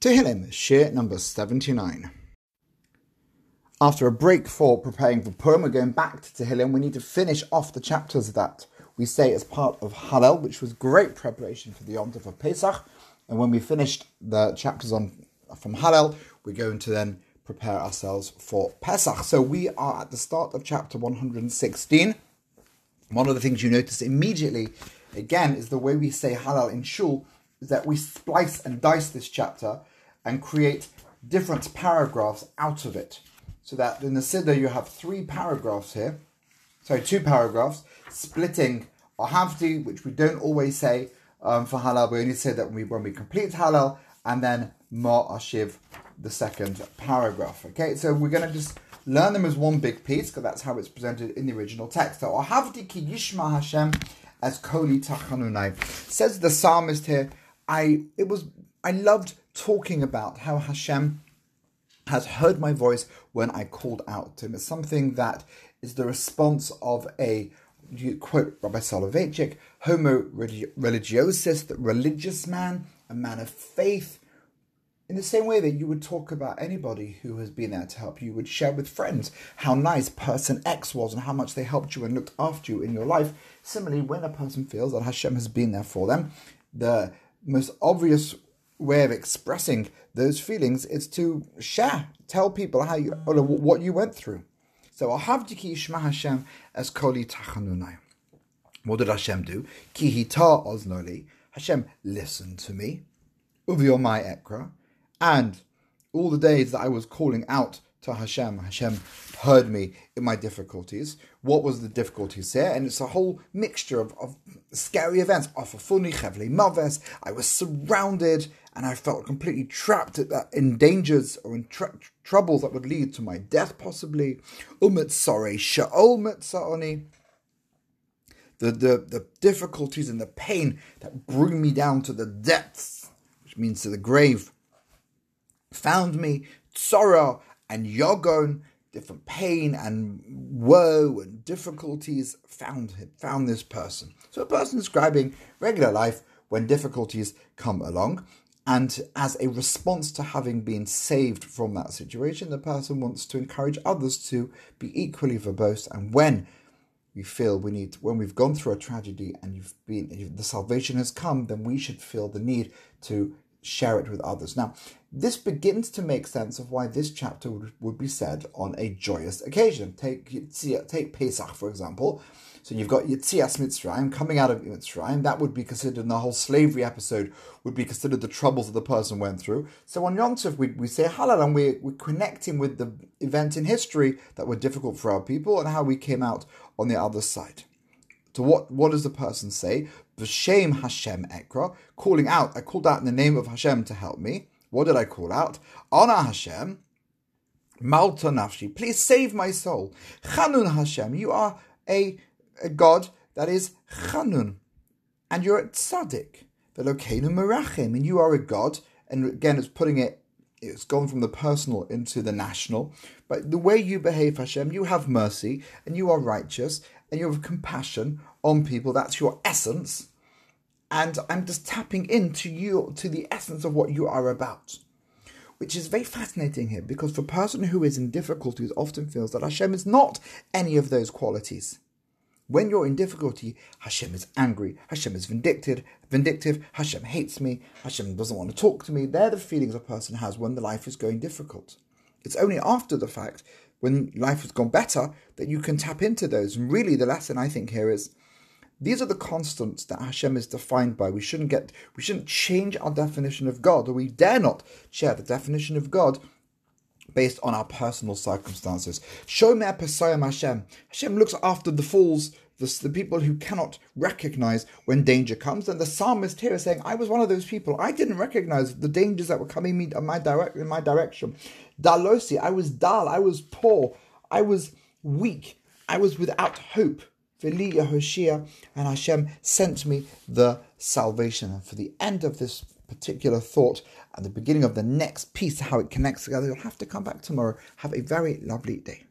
Tehillim, Shir number 79. After a break for preparing for Purim, we're going back to Tehillim. We need to finish off the chapters that we say as part of Hallel, which was great preparation for the Yom Tov of Pesach. And when we finished the chapters on from Hallel, we're going to then prepare ourselves for Pesach. So we are at the start of chapter 116. One of the things you notice immediately, again, is the way we say Hallel in Shul is that we splice and dice this chapter and create different paragraphs out of it. So that in the Siddur you have three paragraphs here, sorry, two paragraphs, splitting Ahavti, which we don't always say um, for Hallel, we only say that when we, when we complete Hallel, and then Ma Ashiv, the second paragraph. Okay, so we're going to just learn them as one big piece, because that's how it's presented in the original text. So Ahavti ki yishma Hashem as koli tachanunai. Says the psalmist here, I it was I loved talking about how Hashem has heard my voice when I called out to him. It's something that is the response of a you quote Rabbi Soloveitchik, homo religiosus, the religious man, a man of faith. In the same way that you would talk about anybody who has been there to help you, you would share with friends how nice person X was and how much they helped you and looked after you in your life. Similarly, when a person feels that Hashem has been there for them, the most obvious way of expressing those feelings is to share, tell people how you or what you went through. So i have Ahavdiki Shema Hashem as Koli Tachanunai. What did Hashem do? Ki hita oznoli. Hashem listened to me. Uviomai ekra. And all the days that I was calling out to Hashem. Hashem heard me in my difficulties. What was the difficulties here? And it's a whole mixture of, of scary events. Maves. I was surrounded and I felt completely trapped in dangers or in tr- troubles that would lead to my death, possibly. Umitzare Sha'ol Mitzaroni. The, the, the difficulties and the pain that bring me down to the depths, which means to the grave, found me. Sorrow and Yogon, different pain and woe and difficulties found him, found this person. So a person describing regular life when difficulties come along. And as a response to having been saved from that situation, the person wants to encourage others to be equally verbose. And when we feel we need, when we've gone through a tragedy and you've been, the salvation has come, then we should feel the need to share it with others. Now, this begins to make sense of why this chapter would, would be said on a joyous occasion. Take take Pesach, for example. So you've got Yitzias Mitzrayim coming out of Mitzrayim. That would be considered in the whole slavery episode would be considered the troubles that the person went through. So on Yom Tov, we, we say Hallel and we, we're connecting with the events in history that were difficult for our people and how we came out on the other side. So what, what does the person say? V'shem Hashem Ekra, calling out. I called out in the name of Hashem to help me. What did I call out? Ana Hashem, Malta Nafshi, please save my soul. Chanun Hashem, you are a, a God that is Chanun, and you're a tzaddik. Velokenu Merachim, and you are a God. And again, it's putting it, it's gone from the personal into the national. But the way you behave, Hashem, you have mercy, and you are righteous, and you have compassion on people. That's your essence. And I'm just tapping into you, to the essence of what you are about. Which is very fascinating here because the person who is in difficulties often feels that Hashem is not any of those qualities. When you're in difficulty, Hashem is angry, Hashem is vindictive, vindictive, Hashem hates me, Hashem doesn't want to talk to me. They're the feelings a person has when the life is going difficult. It's only after the fact, when life has gone better, that you can tap into those. And really, the lesson I think here is these are the constants that Hashem is defined by. We shouldn't get, we shouldn't change our definition of God, or we dare not share the definition of God based on our personal circumstances. Shomer Pesayim Hashem. Hashem looks after the fools, the, the people who cannot recognize when danger comes. And the psalmist here is saying, I was one of those people. I didn't recognize the dangers that were coming me in my direct in my direction. Dalosi, I was dull, I was poor, I was weak, I was without hope. Vili Yehoshia, and Hashem sent me the salvation. And for the end of this particular thought and the beginning of the next piece, how it connects together, you'll have to come back tomorrow. Have a very lovely day.